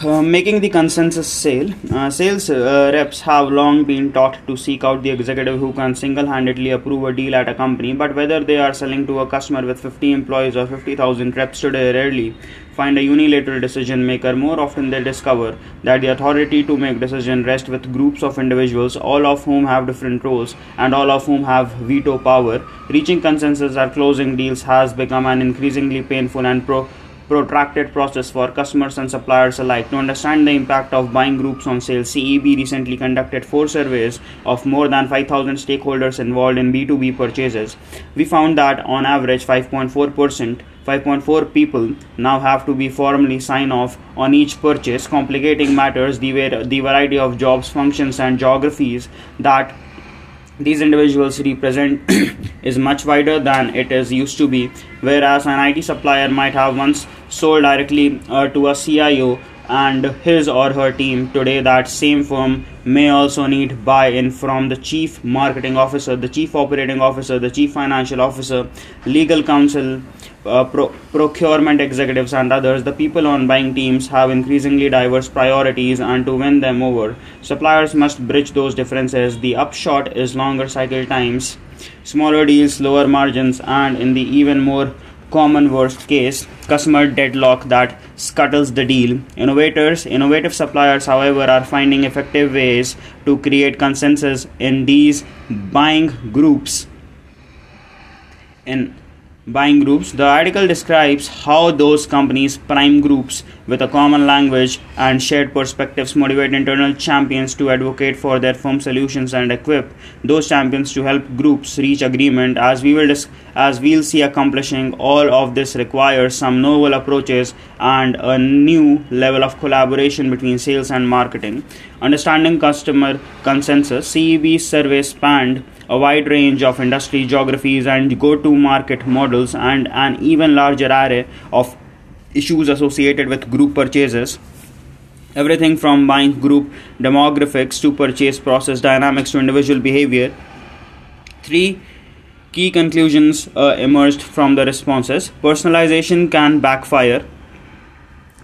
Uh, making the consensus sale. Uh, sales uh, reps have long been taught to seek out the executive who can single handedly approve a deal at a company, but whether they are selling to a customer with 50 employees or 50,000 reps today rarely find a unilateral decision maker. More often, they discover that the authority to make decisions rests with groups of individuals, all of whom have different roles and all of whom have veto power. Reaching consensus or closing deals has become an increasingly painful and pro protracted process for customers and suppliers alike. To understand the impact of buying groups on sales, CEB recently conducted four surveys of more than 5,000 stakeholders involved in B2B purchases. We found that on average 5.4% 5.4 people now have to be formally sign off on each purchase, complicating matters the, the variety of jobs, functions, and geographies that these individuals represent is much wider than it is used to be. Whereas an IT supplier might have once sold directly uh, to a CIO and his or her team today that same firm may also need buy-in from the chief marketing officer the chief operating officer the chief financial officer legal counsel uh, pro- procurement executives and others. The people on buying teams have increasingly diverse priorities and to win them over suppliers must bridge those differences. The upshot is longer cycle times smaller deals lower margins and in the even more common worst case customer deadlock that scuttles the deal innovators innovative suppliers however are finding effective ways to create consensus in these buying groups in buying groups. The article describes how those companies, prime groups with a common language and shared perspectives, motivate internal champions to advocate for their firm solutions and equip those champions to help groups reach agreement. As we will dis- as we'll see, accomplishing all of this requires some novel approaches and a new level of collaboration between sales and marketing. Understanding customer consensus, CEB survey spanned a wide range of industry geographies and go to market models, and an even larger array of issues associated with group purchases. Everything from buying group demographics to purchase process dynamics to individual behavior. Three key conclusions uh, emerged from the responses. Personalization can backfire.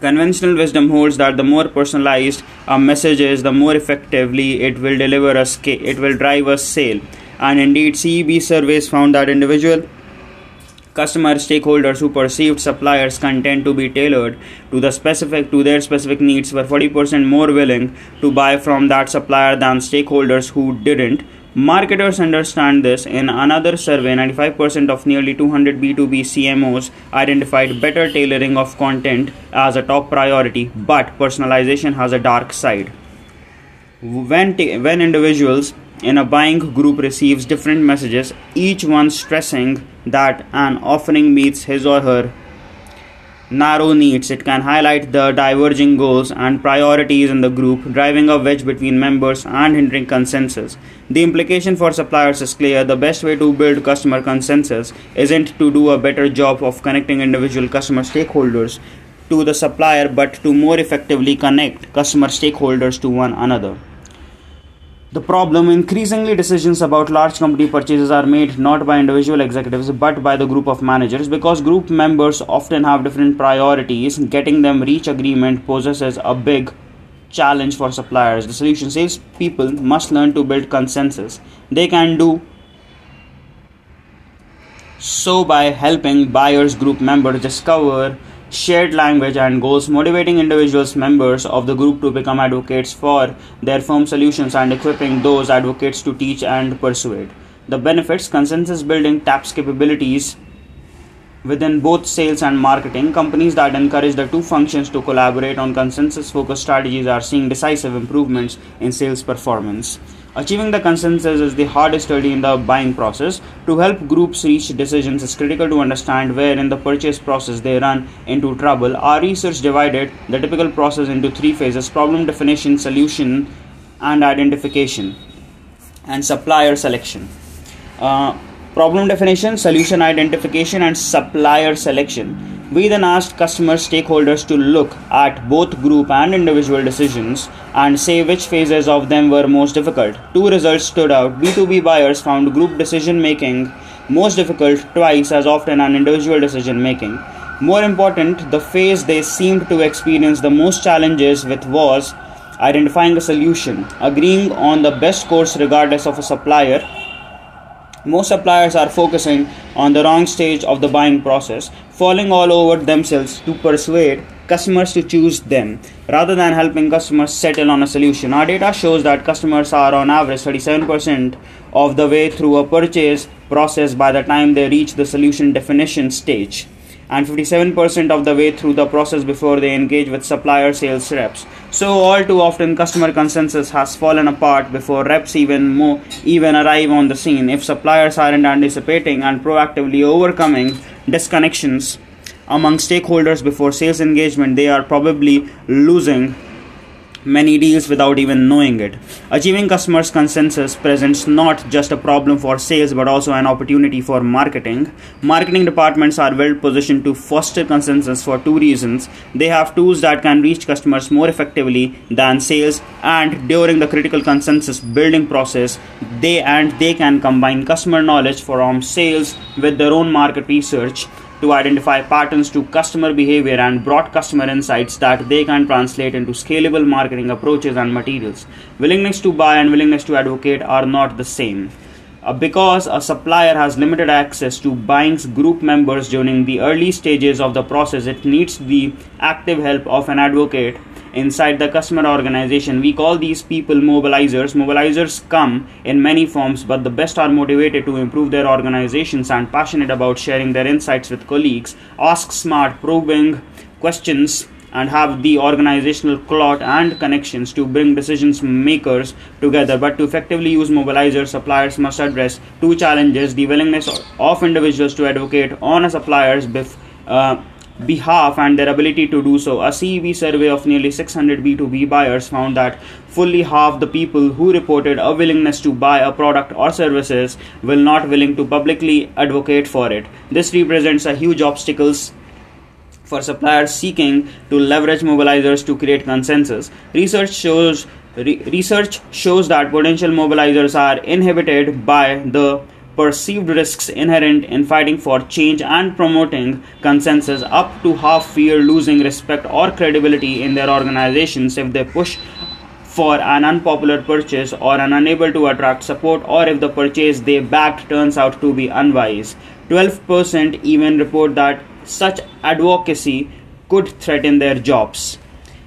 Conventional wisdom holds that the more personalized a message is, the more effectively it will deliver a scale, it will drive a sale and indeed CEB surveys found that individual customer stakeholders who perceived suppliers content to be tailored to the specific to their specific needs were 40% more willing to buy from that supplier than stakeholders who didn't. Marketers understand this. In another survey 95% of nearly 200 b2b cmos identified better tailoring of content as a top priority but personalization has a dark side. When, when individuals in a buying group receives different messages, each one stressing that an offering meets his or her narrow needs. It can highlight the diverging goals and priorities in the group, driving a wedge between members and hindering consensus. The implication for suppliers is clear. The best way to build customer consensus isn't to do a better job of connecting individual customer stakeholders to the supplier, but to more effectively connect customer stakeholders to one another. The problem increasingly decisions about large company purchases are made not by individual executives but by the group of managers because group members often have different priorities. Getting them reach agreement poses a big challenge for suppliers. The solution says people must learn to build consensus. They can do so by helping buyers group members discover shared language and goals, motivating individuals members of the group to become advocates for their firm solutions and equipping those advocates to teach and persuade. The benefits consensus building taps capabilities within both sales and marketing. Companies that encourage the two functions to collaborate on consensus focused strategies are seeing decisive improvements in sales performance. Achieving the consensus is the hardest study in the buying process. To help groups reach decisions, it's critical to understand where in the purchase process they run into trouble. Our research divided the typical process into three phases problem definition, solution, and identification, and supplier selection. Uh, problem definition, solution identification, and supplier selection. We then asked customer stakeholders to look at both group and individual decisions and say which phases of them were most difficult. Two results stood out. B2B buyers found group decision making most difficult twice as often as individual decision making. More important, the phase they seemed to experience the most challenges with was identifying a solution, agreeing on the best course regardless of a supplier. Most suppliers are focusing on the wrong stage of the buying process, falling all over themselves to persuade customers to choose them rather than helping customers settle on a solution. Our data shows that customers are on average 37% of the way through a purchase process by the time they reach the solution definition stage and 57% of the way through the process before they engage with supplier sales reps. So all too often customer consensus has fallen apart before reps even more even arrive on the scene. If suppliers aren't anticipating and proactively overcoming disconnections among stakeholders before sales engagement, they are probably losing many deals without even knowing it. Achieving customers' consensus presents not just a problem for sales but also an opportunity for marketing. Marketing departments are well positioned to foster consensus for two reasons. They have tools that can reach customers more effectively than sales and during the critical consensus building process, they and they can combine customer knowledge from sales with their own market research to identify patterns to customer behavior and broad customer insights that they can translate into scalable marketing approaches and materials. Willingness to buy and willingness to advocate are not the same. Uh, because a supplier has limited access to buying group members during the early stages of the process, it needs the active help of an advocate inside the customer organization. We call these people mobilizers. Mobilizers come in many forms, but the best are motivated to improve their organizations and passionate about sharing their insights with colleagues, ask smart, probing questions and have the organizational clout and connections to bring decisions makers together. But to effectively use mobilizers, suppliers must address two challenges the willingness of individuals to advocate on a supplier's bef- uh, behalf and their ability to do so. A CEB survey of nearly 600 B2B buyers found that fully half the people who reported a willingness to buy a product or services will not willing to publicly advocate for it. This represents a huge obstacles for suppliers seeking to leverage mobilizers to create consensus. Research shows re- research shows that potential mobilizers are inhibited by the perceived risks inherent in fighting for change and promoting consensus. Up to half fear losing respect or credibility in their organizations if they push for an unpopular purchase or are unable to attract support or if the purchase they backed turns out to be unwise. 12% even report that such advocacy could threaten their jobs.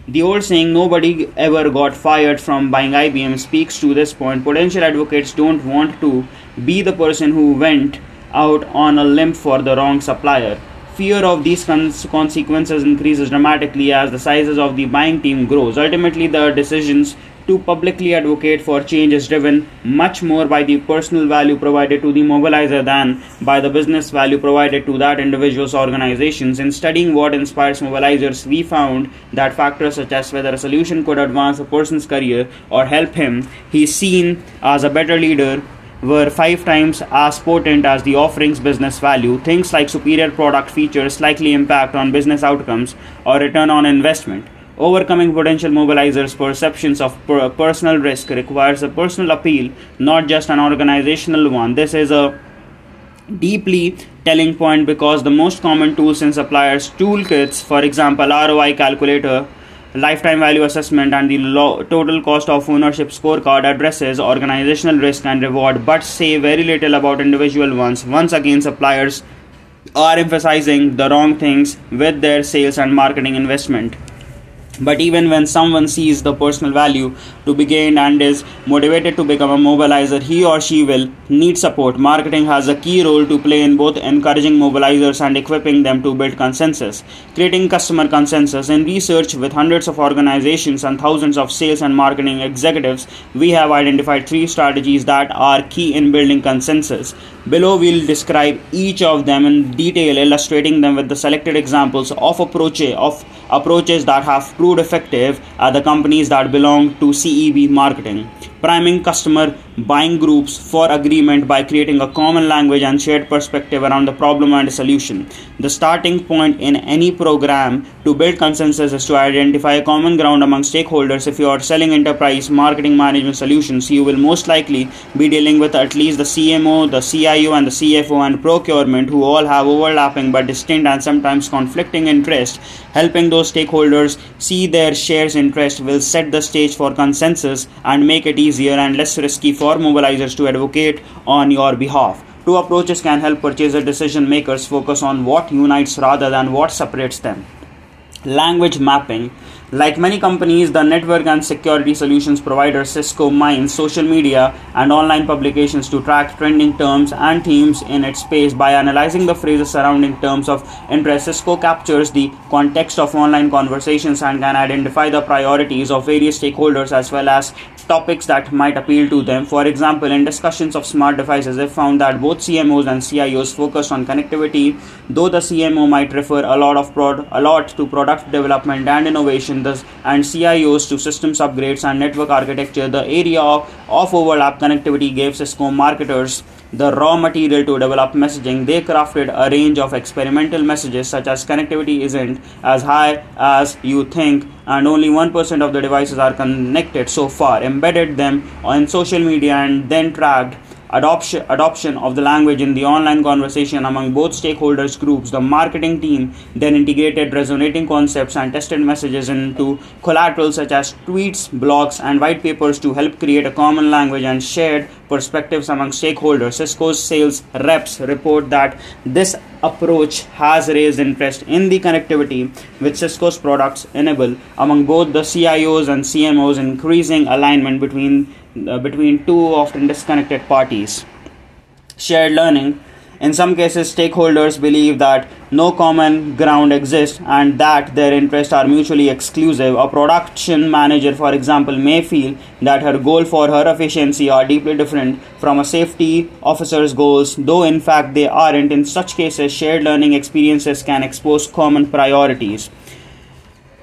The old saying, nobody ever got fired from buying IBM, speaks to this point. Potential advocates don't want to be the person who went out on a limb for the wrong supplier. Fear of these consequences increases dramatically as the sizes of the buying team grows. Ultimately, the decisions to publicly advocate for change is driven much more by the personal value provided to the mobilizer than by the business value provided to that individual's organizations. In studying what inspires mobilizers, we found that factors such as whether a solution could advance a person's career or help him, he's seen as a better leader were five times as potent as the offering's business value. Things like superior product features likely impact on business outcomes or return on investment. Overcoming potential mobilizers' perceptions of per- personal risk requires a personal appeal, not just an organizational one. This is a deeply telling point because the most common tools in suppliers' toolkits, for example, ROI calculator, lifetime value assessment, and the total cost of ownership scorecard addresses organizational risk and reward, but say very little about individual ones. Once again, suppliers are emphasizing the wrong things with their sales and marketing investment. But even when someone sees the personal value to be gained and is motivated to become a mobilizer, he or she will need support. Marketing has a key role to play in both encouraging mobilizers and equipping them to build consensus. Creating customer consensus. In research with hundreds of organizations and thousands of sales and marketing executives, we have identified three strategies that are key in building consensus. Below, we'll describe each of them in detail, illustrating them with the selected examples of approaches of approaches that have proved effective are the companies that belong to CEB marketing. priming customer buying groups for agreement by creating a common language and shared perspective around the problem and solution. The starting point in any program to build consensus is to identify a common ground among stakeholders. If you are selling enterprise marketing management solutions, you will most likely be dealing with at least the CMO, the CIO, and the CFO and procurement who all have overlapping but distinct and sometimes conflicting interests. Helping those stakeholders see their shares interest will set the stage for consensus and make it easier and less risky for mobilizers to advocate on your behalf. Two approaches can help purchaser decision makers focus on what unites rather than what separates them. Language mapping like many companies, the network and security solutions provider Cisco mines social media and online publications to track trending terms and themes in its space by analyzing the phrases surrounding terms of interest. Cisco captures the context of online conversations and can identify the priorities of various stakeholders as well as topics that might appeal to them. For example, in discussions of smart devices, they found that both CMOs and CIOs focused on connectivity, though the CMO might refer a lot of prod, a lot to product development and innovation, thus, and CIOs to systems upgrades and network architecture. The area of, of overlap connectivity gave Cisco marketers the raw material to develop messaging, they crafted a range of experimental messages such as connectivity isn't as high as you think and only 1% of the devices are connected so far, embedded them on social media and then tracked adoption, adoption of the language in the online conversation among both stakeholders groups. The marketing team then integrated resonating concepts and tested messages into collateral such as tweets, blogs, and white papers to help create a common language and shared perspectives among stakeholders. Cisco's sales reps report that this approach has raised interest in the connectivity which Cisco's products enable among both the CIOs and CMOs, increasing alignment between uh, between two often disconnected parties. Shared learning. In some cases, stakeholders believe that no common ground exists and that their interests are mutually exclusive. A production manager, for example, may feel that her goal for her efficiency are deeply different from a safety officer's goals, though in fact they aren't. In such cases, shared learning experiences can expose common priorities.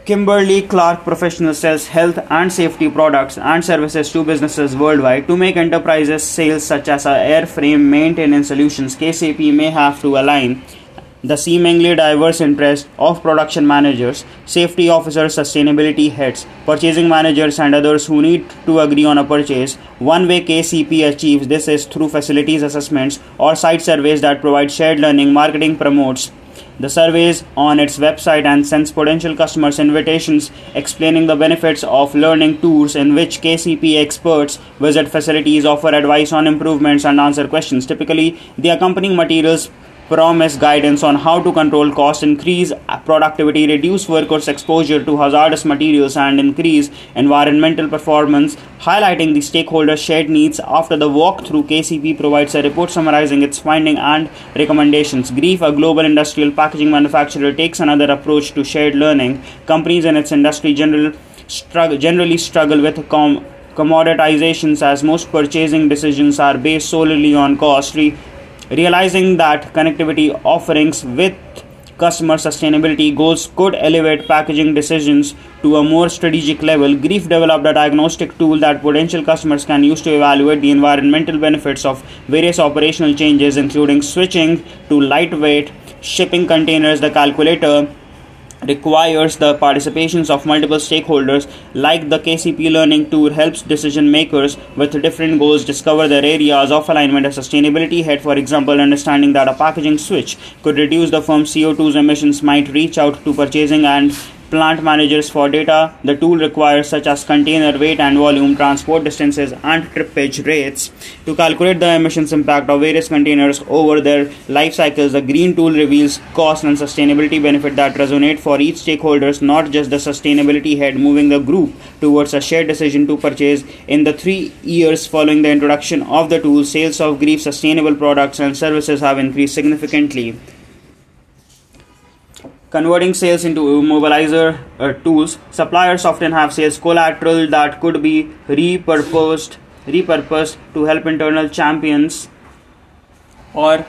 Kimberly Clark Professional sells health and safety products and services to businesses worldwide. To make enterprises sales such as airframe maintenance solutions, KCP may have to align the seemingly diverse interests of production managers, safety officers, sustainability heads, purchasing managers, and others who need to agree on a purchase. One way KCP achieves this is through facilities assessments or site surveys that provide shared learning. Marketing promotes the surveys on its website and sends potential customers invitations explaining the benefits of learning tours in which KCP experts visit facilities, offer advice on improvements, and answer questions. Typically, the accompanying materials promise guidance on how to control cost, increase productivity, reduce workers' exposure to hazardous materials, and increase environmental performance, highlighting the stakeholders' shared needs. After the walkthrough, KCP provides a report summarizing its findings and recommendations. Greif, a global industrial packaging manufacturer, takes another approach to shared learning. Companies in its industry general, generally struggle with com- commoditizations as most purchasing decisions are based solely on cost. Re- realizing that connectivity offerings with customer sustainability goals could elevate packaging decisions to a more strategic level, Greif developed a diagnostic tool that potential customers can use to evaluate the environmental benefits of various operational changes, including switching to lightweight shipping containers. The calculator requires the participations of multiple stakeholders like the KCP learning tour helps decision makers with different goals discover their areas of alignment a sustainability. Head for example understanding that a packaging switch could reduce the firm's CO2 emissions might reach out to purchasing and plant managers for data. The tool requires such as container weight and volume transport distances and trippage rates. To calculate the emissions impact of various containers over their life cycles the green tool reveals cost and sustainability benefit that resonate for each stakeholders not just the sustainability head moving the group towards a shared decision to purchase. In the 3 years following the introduction of the tool sales of Greif sustainable products and services have increased significantly converting sales into mobilizer uh, tools. Suppliers often have sales collateral that could be repurposed repurposed to help internal champions or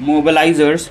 mobilizers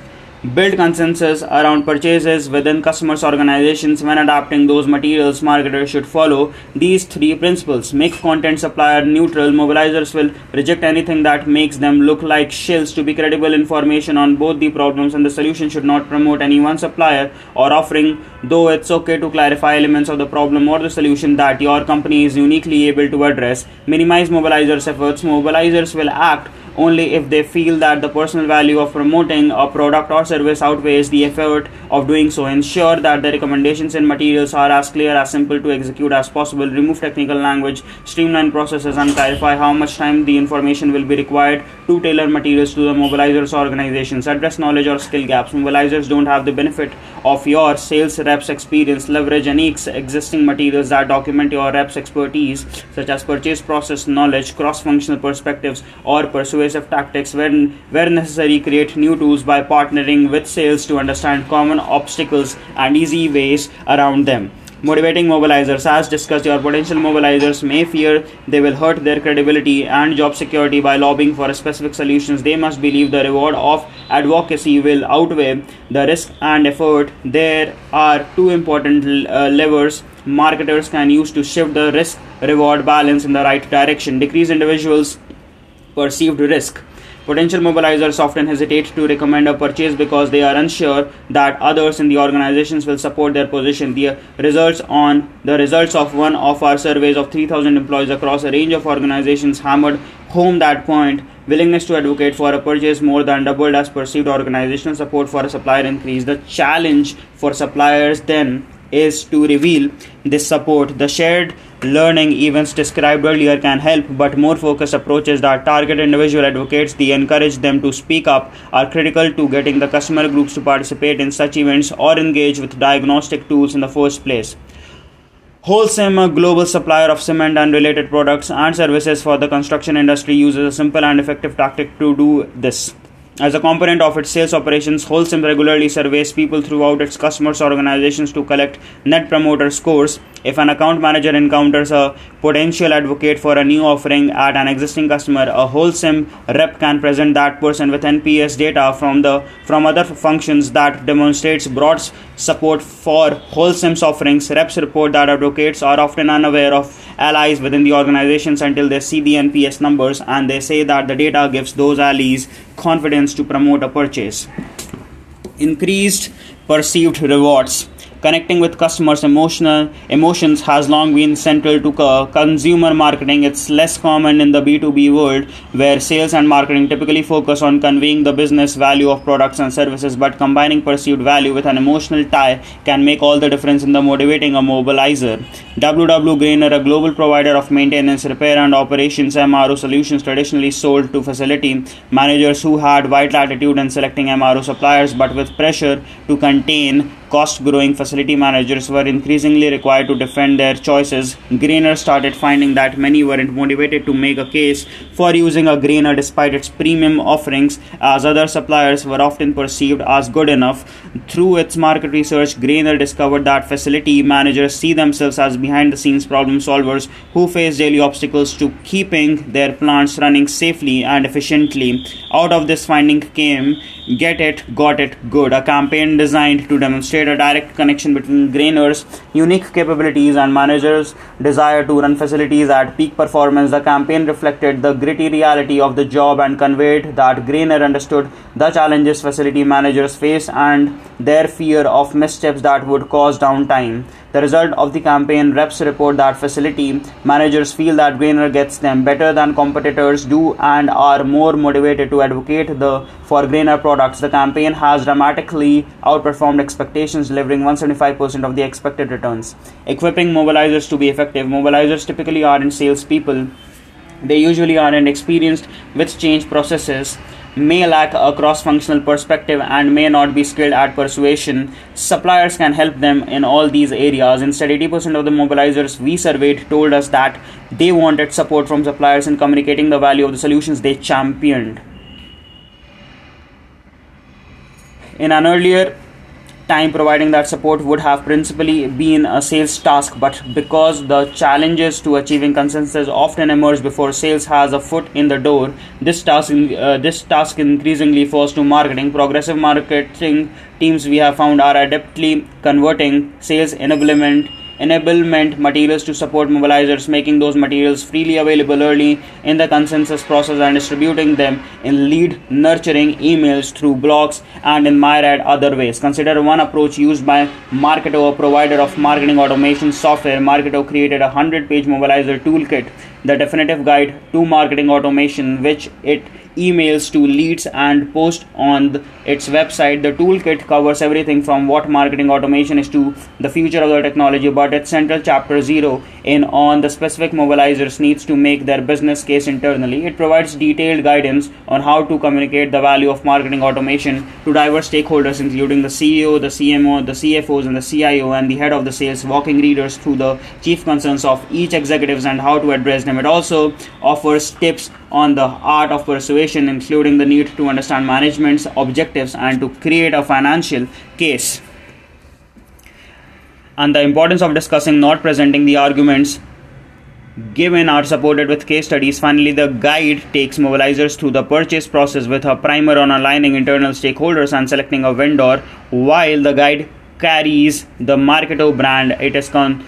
build consensus around purchases within customers organizations when adapting those materials marketers should follow. These three principles make content supplier neutral mobilizers will reject anything that makes them look like shills to be credible information on both the problems and the solution should not promote any one supplier or offering though it's okay to clarify elements of the problem or the solution that your company is uniquely able to address. Minimize mobilizers efforts. Mobilizers will act only if they feel that the personal value of promoting a product or service outweighs the effort of doing so. Ensure that the recommendations and materials are as clear as simple to execute as possible. Remove technical language, streamline processes, and clarify how much time the information will be required to tailor materials to the mobilizers organizations. Address knowledge or skill gaps. Mobilizers don't have the benefit of your sales reps experience. Leverage any ex- existing materials that document your reps expertise, such as purchase process knowledge, cross-functional perspectives, or persuasive tactics. When where necessary, create new tools by partnering with sales to understand common obstacles and easy ways around them. Motivating mobilizers. As discussed, your potential mobilizers may fear they will hurt their credibility and job security by lobbying for specific solutions. They must believe the reward of advocacy will outweigh the risk and effort. There are two important uh, levers marketers can use to shift the risk reward balance in the right direction. Decrease individuals' perceived risk Potential mobilizers often hesitate to recommend a purchase because they are unsure that others in the organizations will support their position. The results on the results of one of our surveys of 3000 employees across a range of organizations hammered home that point. Willingness to advocate for a purchase more than doubled as perceived organizational support for a supplier increased. The challenge for suppliers then is to reveal this support. The shared learning events described earlier can help, but more focused approaches that target individual advocates, the encourage them to speak up, are critical to getting the customer groups to participate in such events or engage with diagnostic tools in the first place. Holcim, a global supplier of cement and related products and services for the construction industry, uses a simple and effective tactic to do this. As a component of its sales operations, Holcim regularly surveys people throughout its customers' organizations to collect net promoter scores. If an account manager encounters a potential advocate for a new offering at an existing customer, a Holcim rep can present that person with NPS data from the from other functions that demonstrates broad support for Holcim's offerings. Reps report that advocates are often unaware of allies within the organizations until they see the NPS numbers, and they say that the data gives those allies confidence to promote a purchase. Increased perceived rewards connecting with customers' emotional emotions has long been central to consumer marketing. It's less common in the B2B world, where sales and marketing typically focus on conveying the business value of products and services, but combining perceived value with an emotional tie can make all the difference in the motivating a mobilizer. WW Grainger, a global provider of maintenance, repair, and operations MRO solutions, traditionally sold to facility managers who had wide latitude in selecting MRO suppliers, but with pressure to contain cost growing facility managers were increasingly required to defend their choices. Grainger started finding that many weren't motivated to make a case for using a Grainger despite its premium offerings, as other suppliers were often perceived as good enough. Through its market research, Grainger discovered that facility managers see themselves as behind the scenes problem solvers who face daily obstacles to keeping their plants running safely and efficiently. Out of this finding came Get It, Got It, Good, a campaign designed to demonstrate a direct connection between Grainger's unique capabilities and managers' desire to run facilities at peak performance. The campaign reflected the gritty reality of the job and conveyed that Grainger understood the challenges facility managers face and their fear of missteps that would cause downtime. The result of the campaign reps report that facility managers feel that Grainger gets them better than competitors do and are more motivated to advocate the for Grainger products. The campaign has dramatically outperformed expectations, delivering 175% of the expected returns. Equipping mobilizers to be effective. Mobilizers typically aren't salespeople. They usually aren't experienced with change processes may lack a cross functional perspective and may not be skilled at persuasion. Suppliers can help them in all these areas. Instead, 80% of the mobilizers we surveyed told us that they wanted support from suppliers in communicating the value of the solutions they championed. In an earlier time providing that support would have principally been a sales task but because the challenges to achieving consensus often emerge before sales has a foot in the door this task uh, this task increasingly falls to marketing. Progressive marketing teams we have found are adeptly converting sales enablement enablement materials to support mobilizers, making those materials freely available early in the consensus process and distributing them in lead nurturing emails through blogs and in myriad other ways. Consider one approach used by Marketo, a provider of marketing automation software. Marketo created a 100 page mobilizer toolkit, the definitive guide to marketing automation, which it emails to leads and post on the, its website. The toolkit covers everything from what marketing automation is to the future of the technology, but its central chapter 0 in on the specific mobilizers needs to make their business case internally. It provides detailed guidance on how to communicate the value of marketing automation to diverse stakeholders, including the CEO, the CMO, the CFOs, and the CIO, and the head of the sales, walking readers through the chief concerns of each executives and how to address them. It also offers tips on the art of persuasion, including the need to understand management's objectives and to create a financial case. And the importance of discussing, not presenting the arguments given are supported with case studies. Finally, the guide takes mobilizers through the purchase process with a primer on aligning internal stakeholders and selecting a vendor, while the guide carries the Marketo brand. It is con-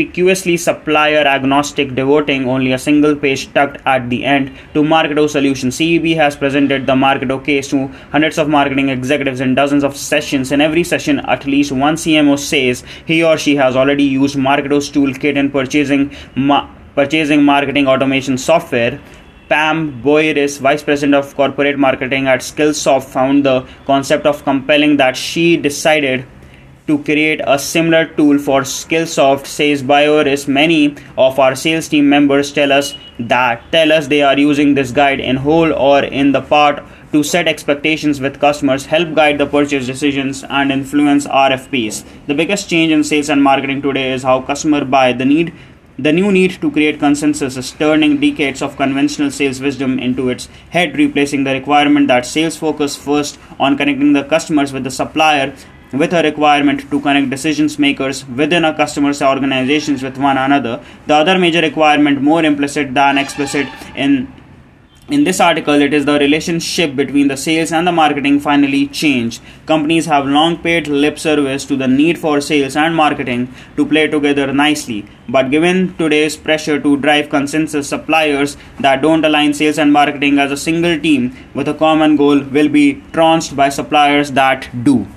conspicuously supplier agnostic, devoting only a single page tucked at the end to Marketo solution. CEB has presented the Marketo case to hundreds of marketing executives in dozens of sessions. In every session, at least one CMO says he or she has already used Marketo's toolkit in purchasing ma- purchasing marketing automation software. Pam Boiros, Vice President of Corporate Marketing at Skillsoft, found the concept of compelling that she decided to create a similar tool for Skillsoft, says Boiros. Many of our sales team members tell us that tell us they are using this guide in whole or in the part to set expectations with customers, help guide the purchase decisions, and influence RFPs. The biggest change in sales and marketing today is how customers buy. The need the new need to create consensus is turning decades of conventional sales wisdom into its head, replacing the requirement that sales focus first on connecting the customers with the supplier with a requirement to connect decision makers within a customer's organizations with one another. The other major requirement, more implicit than explicit in in this article, it is the relationship between the sales and the marketing finally changed. Companies have long paid lip service to the need for sales and marketing to play together nicely. But given today's pressure to drive consensus, suppliers that don't align sales and marketing as a single team with a common goal will be trounced by suppliers that do.